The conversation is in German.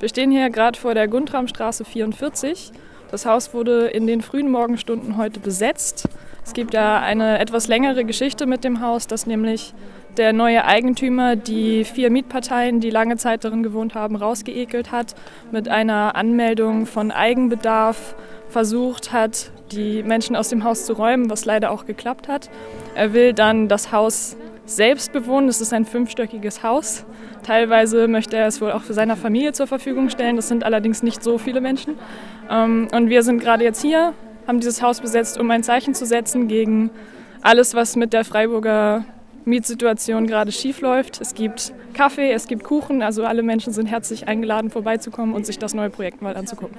Wir stehen hier gerade vor der Guntramstraße 44. Das Haus wurde in den frühen Morgenstunden heute besetzt. Es gibt ja eine etwas längere Geschichte mit dem Haus, dass nämlich der neue Eigentümer die vier Mietparteien, die lange Zeit darin gewohnt haben, rausgeekelt hat, mit einer Anmeldung von Eigenbedarf versucht hat, die Menschen aus dem Haus zu räumen, was leider auch geklappt hat. Er will dann das Haus selbst bewohnen. Es ist ein fünfstöckiges Haus. Teilweise möchte er es wohl auch für seine Familie zur Verfügung stellen. Das sind allerdings nicht so viele Menschen. Ähm, und wir sind gerade jetzt hier, haben dieses Haus besetzt, um ein Zeichen zu setzen gegen alles, was mit der Freiburger Mietsituation gerade schief läuft. Es gibt Kaffee, es gibt Kuchen, also alle Menschen sind herzlich eingeladen, vorbeizukommen und sich das neue Projekt mal anzugucken.